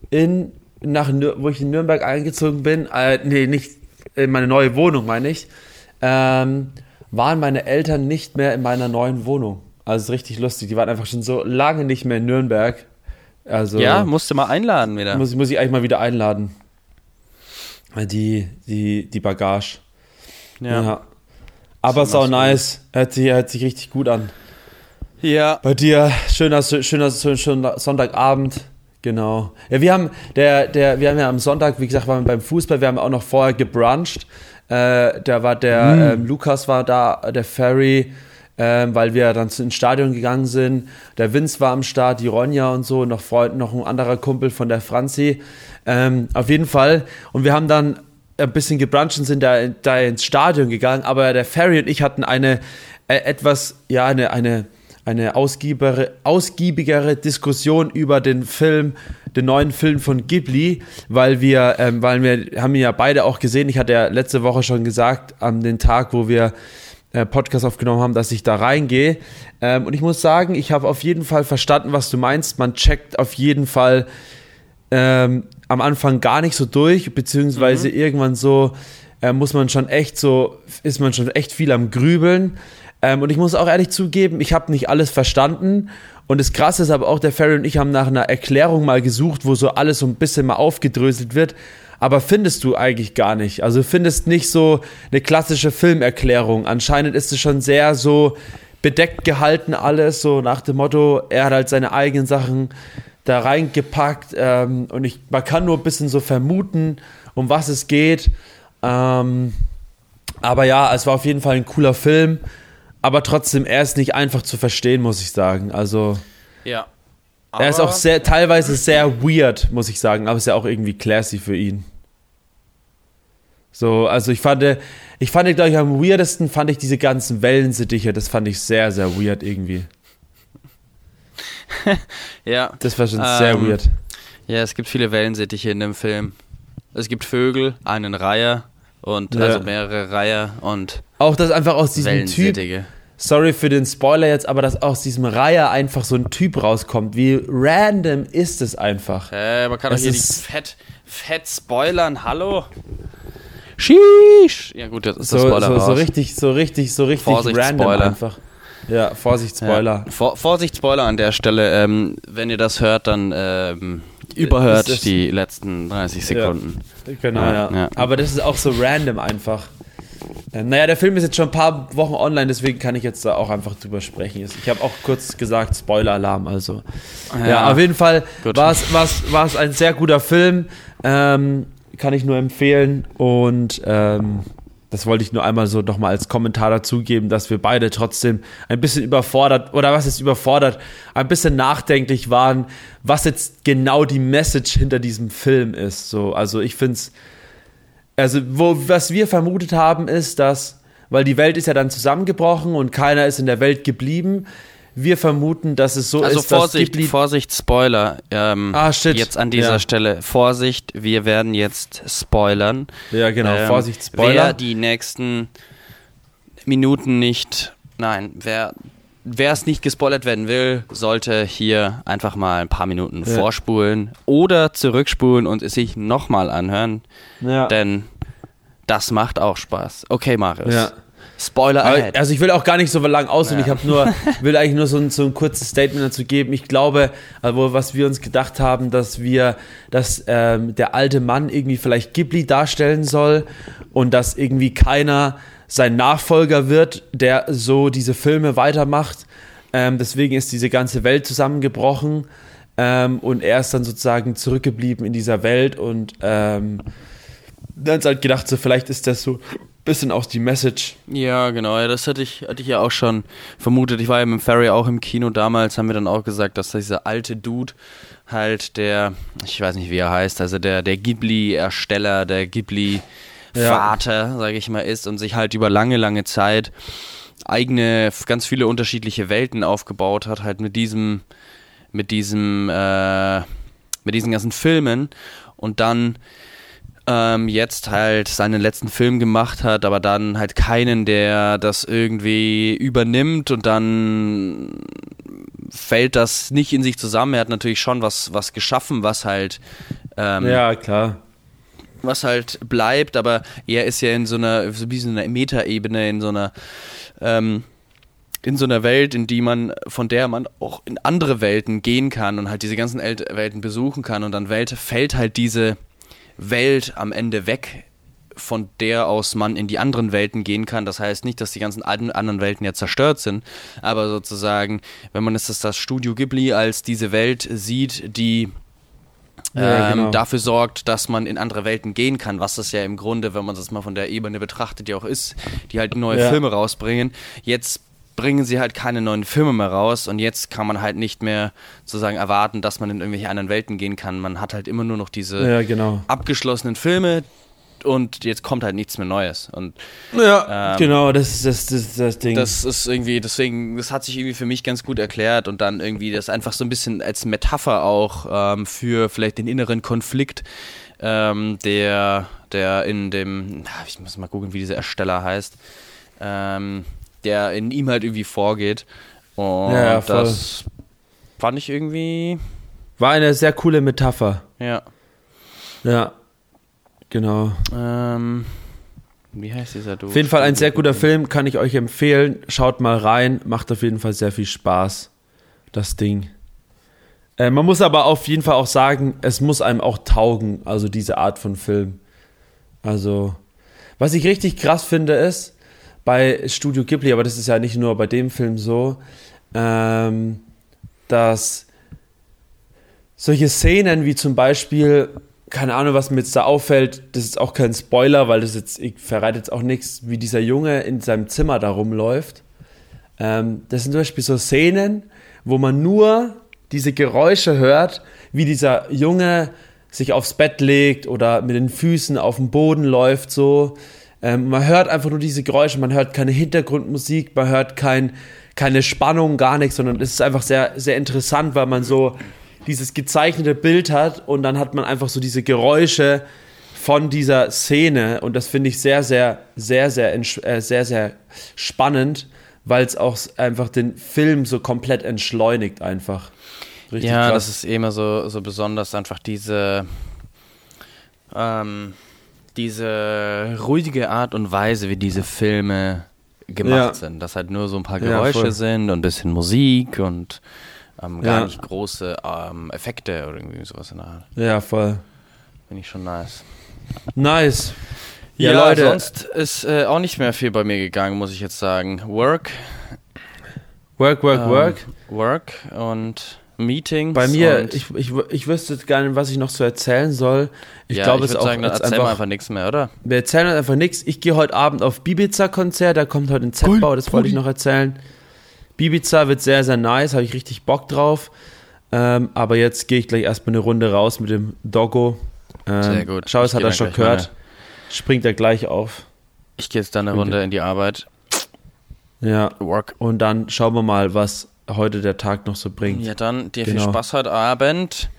in, nach, wo ich in Nürnberg eingezogen bin, äh, nee, nicht in meine neue Wohnung, meine ich, ähm, waren meine Eltern nicht mehr in meiner neuen Wohnung. Also es ist richtig lustig. Die waren einfach schon so lange nicht mehr in Nürnberg. Also ja, musste mal einladen wieder. muss, muss ich eigentlich mal wieder einladen. Die, die, die Bagage. ja. Ja. Aber So sau nice. Hört sich, hört sich richtig gut an. ja. Bei dir, schöner, schöner, schöner Sonntagabend. Genau. Ja, wir haben, der, der, wir haben ja am Sonntag, wie gesagt, waren wir beim Fußball, wir haben auch noch vorher gebruncht. Äh, da war der, ähm, Lukas war da, der Ferry, ähm, weil wir dann ins Stadion gegangen sind. Der Vince war am Start, die Ronja und so, noch Freund, noch ein anderer Kumpel von der Franzi. Ähm, auf jeden Fall. Und wir haben dann ein bisschen gebruncht und sind da, da ins Stadion gegangen, aber der Ferry und ich hatten eine äh, etwas, ja, eine, eine, eine ausgiebigere, ausgiebigere Diskussion über den Film, den neuen Film von Ghibli, weil wir, ähm, weil wir haben ihn ja beide auch gesehen. Ich hatte ja letzte Woche schon gesagt, an den Tag, wo wir äh, Podcast aufgenommen haben, dass ich da reingehe. Ähm, und ich muss sagen, ich habe auf jeden Fall verstanden, was du meinst. Man checkt auf jeden Fall ähm, am Anfang gar nicht so durch, beziehungsweise mhm. irgendwann so äh, muss man schon echt so, ist man schon echt viel am Grübeln. Ähm, und ich muss auch ehrlich zugeben, ich habe nicht alles verstanden. Und das Krasse ist aber auch, der Ferry und ich haben nach einer Erklärung mal gesucht, wo so alles so ein bisschen mal aufgedröselt wird. Aber findest du eigentlich gar nicht. Also findest nicht so eine klassische Filmerklärung. Anscheinend ist es schon sehr so bedeckt gehalten alles, so nach dem Motto, er hat halt seine eigenen Sachen da reingepackt. Ähm, und ich, man kann nur ein bisschen so vermuten, um was es geht. Ähm, aber ja, es war auf jeden Fall ein cooler Film. Aber trotzdem, er ist nicht einfach zu verstehen, muss ich sagen. Also. Ja. er ist auch sehr, teilweise sehr weird, muss ich sagen, aber ist ja auch irgendwie classy für ihn. So, also ich fand, ich fand, glaube ich, am weirdesten fand ich diese ganzen Wellensittiche, das fand ich sehr, sehr weird irgendwie. ja. Das war schon ähm, sehr weird. Ja, es gibt viele Wellensittiche in dem Film. Es gibt Vögel, einen Reiher und ja. also mehrere Reiher und auch das einfach aus diesem Typ. Sorry für den Spoiler jetzt, aber dass aus diesem Reiher einfach so ein Typ rauskommt. Wie random ist es einfach? Äh, man kann doch hier die fett, fett spoilern. Hallo? Sheesh! Ja gut, das ist so, der Spoiler so, so richtig, so richtig, so richtig Vorsicht, random Spoiler. einfach. Ja, Vorsicht, Spoiler. Ja. Vor, Vorsicht, Spoiler an der Stelle. Ähm, wenn ihr das hört, dann ähm, überhört die letzten 30 Sekunden. Ja, genau, ja, ja. Aber das ist auch so random einfach. Ähm, naja, der Film ist jetzt schon ein paar Wochen online, deswegen kann ich jetzt da auch einfach drüber sprechen. Ich habe auch kurz gesagt, Spoiler-Alarm, also. Ja, auf jeden Fall war es ein sehr guter Film. Ähm, kann ich nur empfehlen. Und ähm, das wollte ich nur einmal so nochmal als Kommentar dazugeben, dass wir beide trotzdem ein bisschen überfordert, oder was ist überfordert, ein bisschen nachdenklich waren, was jetzt genau die Message hinter diesem Film ist. So, also ich finde es, also wo, was wir vermutet haben, ist, dass, weil die Welt ist ja dann zusammengebrochen und keiner ist in der Welt geblieben, wir vermuten, dass es so also ist, Vorsicht, dass Vorsicht, Spoiler. Ähm, ah, shit. Jetzt an dieser ja. Stelle. Vorsicht, wir werden jetzt spoilern. Ja, genau. Ähm, Vorsicht, Spoiler. Wer die nächsten Minuten nicht, nein, wer Wer es nicht gespoilert werden will, sollte hier einfach mal ein paar Minuten ja. vorspulen oder zurückspulen und es sich nochmal anhören. Ja. Denn das macht auch Spaß. Okay, Marius. Ja. Spoiler ahead. Also ich will auch gar nicht so lang ausholen. Ja. Ich habe nur, will eigentlich nur so ein, so ein kurzes Statement dazu geben. Ich glaube, also was wir uns gedacht haben, dass wir, dass ähm, der alte Mann irgendwie vielleicht Ghibli darstellen soll und dass irgendwie keiner sein Nachfolger wird, der so diese Filme weitermacht. Ähm, deswegen ist diese ganze Welt zusammengebrochen ähm, und er ist dann sozusagen zurückgeblieben in dieser Welt und ähm, dann halt gedacht, so vielleicht ist das so bisschen auch die Message. Ja, genau, ja, das hatte ich, hatte ich ja auch schon vermutet. Ich war ja mit Ferry auch im Kino damals, haben wir dann auch gesagt, dass dieser alte Dude halt der, ich weiß nicht, wie er heißt, also der, der Ghibli-Ersteller, der Ghibli-Vater, ja. sage ich mal, ist und sich halt über lange, lange Zeit eigene, ganz viele unterschiedliche Welten aufgebaut hat, halt mit diesem, mit diesem, äh, mit diesen ganzen Filmen und dann ähm, jetzt halt seinen letzten Film gemacht hat, aber dann halt keinen, der das irgendwie übernimmt und dann fällt das nicht in sich zusammen. Er hat natürlich schon was, was geschaffen, was halt ähm, ja klar was halt bleibt, aber er ist ja in so einer, so wie so einer Metaebene, in so einer, ähm, in so einer Welt, in die man, von der man auch in andere Welten gehen kann und halt diese ganzen Welten besuchen kann und dann Welt, fällt halt diese, Welt am Ende weg, von der aus man in die anderen Welten gehen kann. Das heißt nicht, dass die ganzen anderen Welten ja zerstört sind, aber sozusagen, wenn man es das Studio Ghibli als diese Welt sieht, die ja, ähm, genau. dafür sorgt, dass man in andere Welten gehen kann, was das ja im Grunde, wenn man das mal von der Ebene betrachtet, ja auch ist, die halt neue ja. Filme rausbringen. Jetzt bringen sie halt keine neuen Filme mehr raus und jetzt kann man halt nicht mehr sozusagen erwarten, dass man in irgendwelche anderen Welten gehen kann. Man hat halt immer nur noch diese ja, genau. abgeschlossenen Filme und jetzt kommt halt nichts mehr Neues. Und, ja, ähm, genau, das ist das, das, das Ding. Das ist irgendwie, deswegen, das hat sich irgendwie für mich ganz gut erklärt und dann irgendwie das einfach so ein bisschen als Metapher auch ähm, für vielleicht den inneren Konflikt, ähm, der, der in dem, ich muss mal gucken, wie dieser Ersteller heißt, ähm, der in ihm halt irgendwie vorgeht. Und Ja, das fand ich irgendwie, War eine sehr coole Metapher. ja. Ja. Genau. Ähm, wie heißt dieser du? Auf jeden Fall ein sehr guter Film, kann ich euch empfehlen. Schaut mal rein, macht auf jeden Fall sehr viel Spaß, das Ding. Äh, man muss aber auf jeden Fall auch sagen, es muss einem auch taugen, also diese Art von Film. Also, was ich richtig krass finde, ist, bei Studio Ghibli, aber das ist ja nicht nur bei dem Film so, ähm, dass solche Szenen wie zum Beispiel, keine Ahnung, was mir jetzt da auffällt, das ist auch kein Spoiler, weil das jetzt, ich verrate jetzt auch nichts, wie dieser Junge in seinem Zimmer da rumläuft. Ähm, das sind zum Beispiel so Szenen, wo man nur diese Geräusche hört, wie dieser Junge sich aufs Bett legt oder mit den Füßen auf dem Boden läuft, so. Ähm, man hört einfach nur diese Geräusche, man hört keine Hintergrundmusik, man hört kein, keine Spannung, gar nichts, sondern es ist einfach sehr, sehr interessant, weil man so dieses gezeichnete Bild hat und dann hat man einfach so diese Geräusche von dieser Szene und das finde ich sehr, sehr, sehr, sehr, äh, sehr, sehr spannend, weil es auch einfach den Film so komplett entschleunigt einfach. Richtig ja, krass. das ist immer so, so besonders, einfach diese, ähm, diese ruhige Art und Weise, wie diese Filme gemacht Ja. sind. Dass halt nur so ein paar Ja, Geräusche voll. sind und ein bisschen Musik und ähm, gar Ja. nicht große ähm, Effekte oder irgendwie sowas in der Art. ja, voll. Finde ich schon nice. Nice. Ja, Ja, Leute. sonst ist äh, auch nicht mehr viel bei mir gegangen, muss ich jetzt sagen. Work, Work, work, ähm, work. Work und Meetings. Bei mir, und, ich, ich, ich wüsste jetzt gar nicht, was ich noch so erzählen soll. Ich ja, glaube, es ist auch sagen, dann jetzt erzähl mal einfach, einfach nichts mehr, oder? Wir erzählen uns einfach nichts. Ich gehe heute Abend auf Bibiza-Konzert, da kommt heute ein Z-Bau, das wollte ich noch erzählen. Bibiza wird sehr, sehr nice, habe ich richtig Bock drauf. Ähm, aber jetzt gehe ich gleich erstmal eine Runde raus mit dem Doggo. Ähm, Sehr gut. Schau, es hat er schon gehört. Springt er gleich auf. Ich gehe jetzt dann eine. Runde in die Arbeit. Ja. Work. Und dann schauen wir mal, was heute der Tag noch so bringt. Ja, dann dir viel Genau. Spaß heute Abend.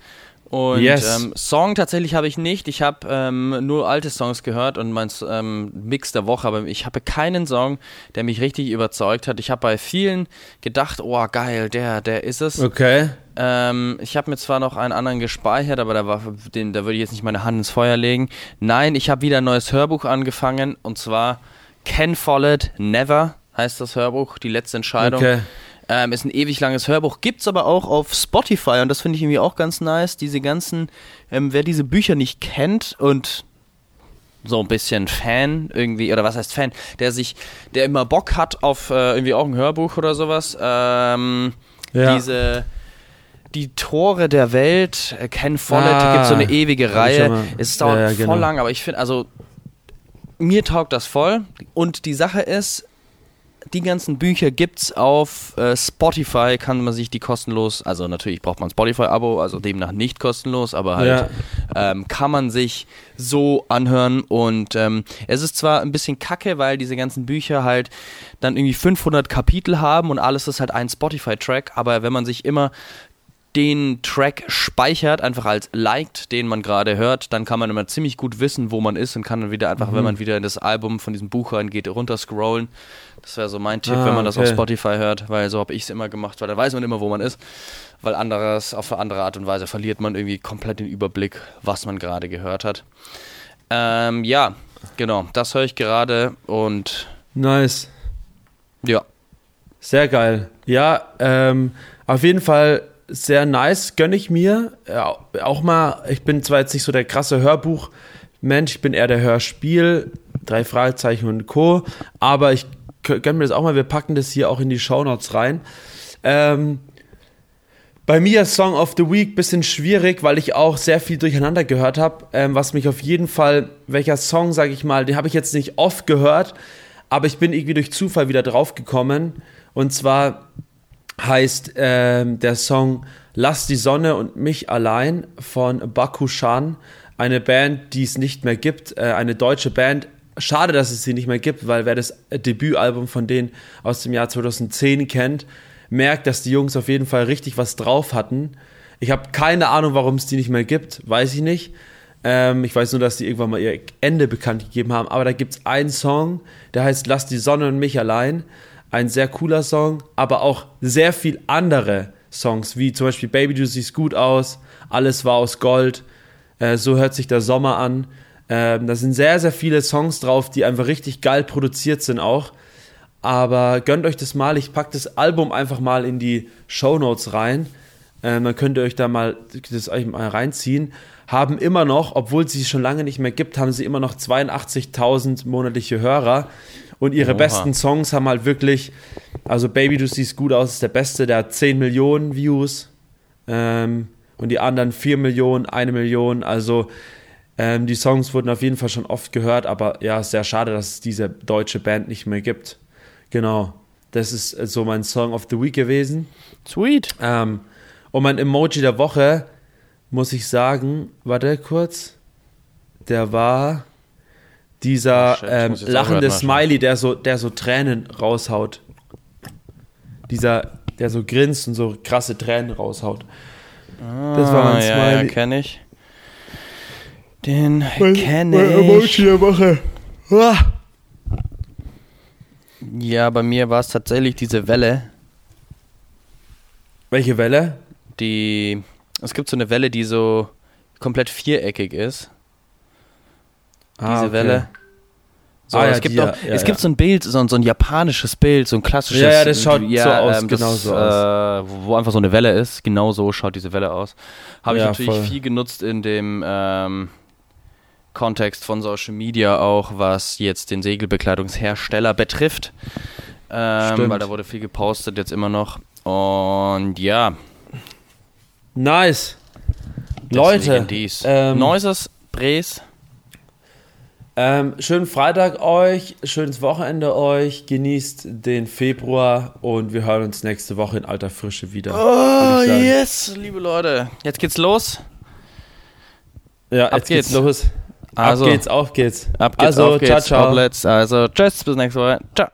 Und Yes. ähm, Song tatsächlich habe ich nicht. Ich habe ähm, nur alte Songs gehört und mein ähm, Mix der Woche, aber ich habe keinen Song, der mich richtig überzeugt hat. Ich habe bei vielen gedacht, oh geil, der, der ist es. Okay. Ähm, ich habe mir zwar noch einen anderen gespeichert, aber da, war, den, da würde ich jetzt nicht meine Hand ins Feuer legen. Nein, ich habe wieder ein neues Hörbuch angefangen und zwar Ken Follett Never heißt das Hörbuch, die letzte Entscheidung. Okay. Ähm, ist ein ewig langes Hörbuch, gibt's aber auch auf Spotify und das finde ich irgendwie auch ganz nice. Diese ganzen, ähm, wer diese Bücher nicht kennt und so ein bisschen Fan irgendwie, oder was heißt Fan, der sich, der immer Bock hat auf äh, irgendwie auch ein Hörbuch oder sowas, ähm, Ja. diese die Tore der Welt, äh, Ken Follett, Ah, gibt so eine ewige hab ich Reihe. Es dauert Ja, ja, voll genau. lang, aber ich finde, also mir taugt das voll. Und die Sache ist, die ganzen Bücher gibt's auf äh, Spotify, kann man sich die kostenlos, also natürlich braucht man Spotify-Abo, also demnach nicht kostenlos, aber halt ähm, kann man sich so anhören und ähm, es ist zwar ein bisschen kacke, weil diese ganzen Bücher halt dann irgendwie 500 Kapitel haben und alles ist halt ein Spotify-Track, aber wenn man sich immer den Track speichert, einfach als liked, den man gerade hört, dann kann man immer ziemlich gut wissen, wo man ist und kann dann wieder einfach, Mhm. wenn man wieder in das Album von diesem Buch reingeht, runterscrollen. Das wäre so mein Tipp, Ah, wenn man das auf okay. Spotify hört, weil so habe ich es immer gemacht, weil da weiß man immer, wo man ist. Weil anderes, auf eine andere Art und Weise verliert man irgendwie komplett den Überblick, was man gerade gehört hat. Ähm, ja, genau, das höre ich gerade und Nice. ja, Sehr geil. Ja, ähm, auf jeden Fall sehr nice, gönne ich mir. Ja, auch mal, ich bin zwar jetzt nicht so der krasse Hörbuch-Mensch, ich bin eher der Hörspiel, drei Fragezeichen und Co. Aber ich gö- gönne mir das auch mal, wir packen das hier auch in die Shownotes rein. Ähm, bei mir Song of the Week bisschen schwierig, weil ich auch sehr viel durcheinander gehört habe. Ähm, was mich auf jeden Fall, welcher Song, sage ich mal, den habe ich jetzt nicht oft gehört, aber ich bin irgendwie durch Zufall wieder drauf gekommen. Und zwar heißt ähm, der Song Lass die Sonne und mich allein von Bakushan, eine Band, die es nicht mehr gibt, äh, eine deutsche Band. Schade, dass es sie nicht mehr gibt, weil wer das Debütalbum von denen aus dem Jahr 2010 kennt, merkt, dass die Jungs auf jeden Fall richtig was drauf hatten. Ich habe keine Ahnung, warum es die nicht mehr gibt, weiß ich nicht. Ähm, ich weiß nur, dass die irgendwann mal ihr Ende bekannt gegeben haben. Aber da gibt es einen Song, der heißt Lass die Sonne und mich allein. Ein sehr cooler Song, aber auch sehr viel andere Songs, wie zum Beispiel Baby, du siehst gut aus, Alles war aus Gold, äh, so hört sich der Sommer an. Ähm, da sind sehr, sehr viele Songs drauf, die einfach richtig geil produziert sind auch. Aber gönnt euch das mal, ich packe das Album einfach mal in die Show Notes rein. Ähm, dann könnt ihr euch da mal das euch mal reinziehen. Haben immer noch, obwohl es sie schon lange nicht mehr gibt, haben sie immer noch 82.000 monatliche Hörer. Und ihre Oha. besten Songs haben halt wirklich, also Baby, du siehst gut aus, ist der beste, der hat 10 Millionen Views. Ähm, und die anderen 4 Millionen, 1 Million. Also ähm, die Songs wurden auf jeden Fall schon oft gehört, aber ja, ist sehr schade, dass es diese deutsche Band nicht mehr gibt. Genau. Das ist äh, so mein Song of the Week gewesen. Sweet. Ähm, und mein Emoji der Woche, muss ich sagen, warte kurz, der war dieser Oh, ähm, lachende. Smiley, der so, der so Tränen raushaut. Dieser, der so grinst und so krasse Tränen raushaut. Das war mein Ah, ja, ja, Smiley. kenne ich. Den kenne ich. der Woche. Ah. Ja, bei mir war es tatsächlich diese Welle, Welche Welle? die. Es gibt so eine Welle, die so komplett viereckig ist. Diese Ah, okay. Welle. So, Ah, ja, es gibt, die, auch, ja, ja, es ja. gibt so ein Bild, so, ein- so ein japanisches Bild, so ein klassisches. Ja, ja, das schaut so aus, das, genau so äh, Wo, wo einfach so eine Welle ist. Genau so schaut diese Welle aus. Habe ich Ja, natürlich voll. viel genutzt in dem ähm, Kontext von Social Media auch, was jetzt den Segelbekleidungshersteller betrifft. Ähm, weil da wurde viel gepostet jetzt immer noch. Und ja, Nice. deswegen Leute, dies. ähm, Neuses, Bres. Ähm, schönen Freitag euch, schönes Wochenende euch, genießt den Februar und wir hören uns nächste Woche in alter Frische wieder. Oh, yes, liebe Leute. Jetzt geht's los. Ja, Ab jetzt geht's geht's. los. Also, ab geht's, auf geht's. Ab geht's, also, auf geht's, ciao, ciao. Also, tschüss, bis nächste Woche. Ciao.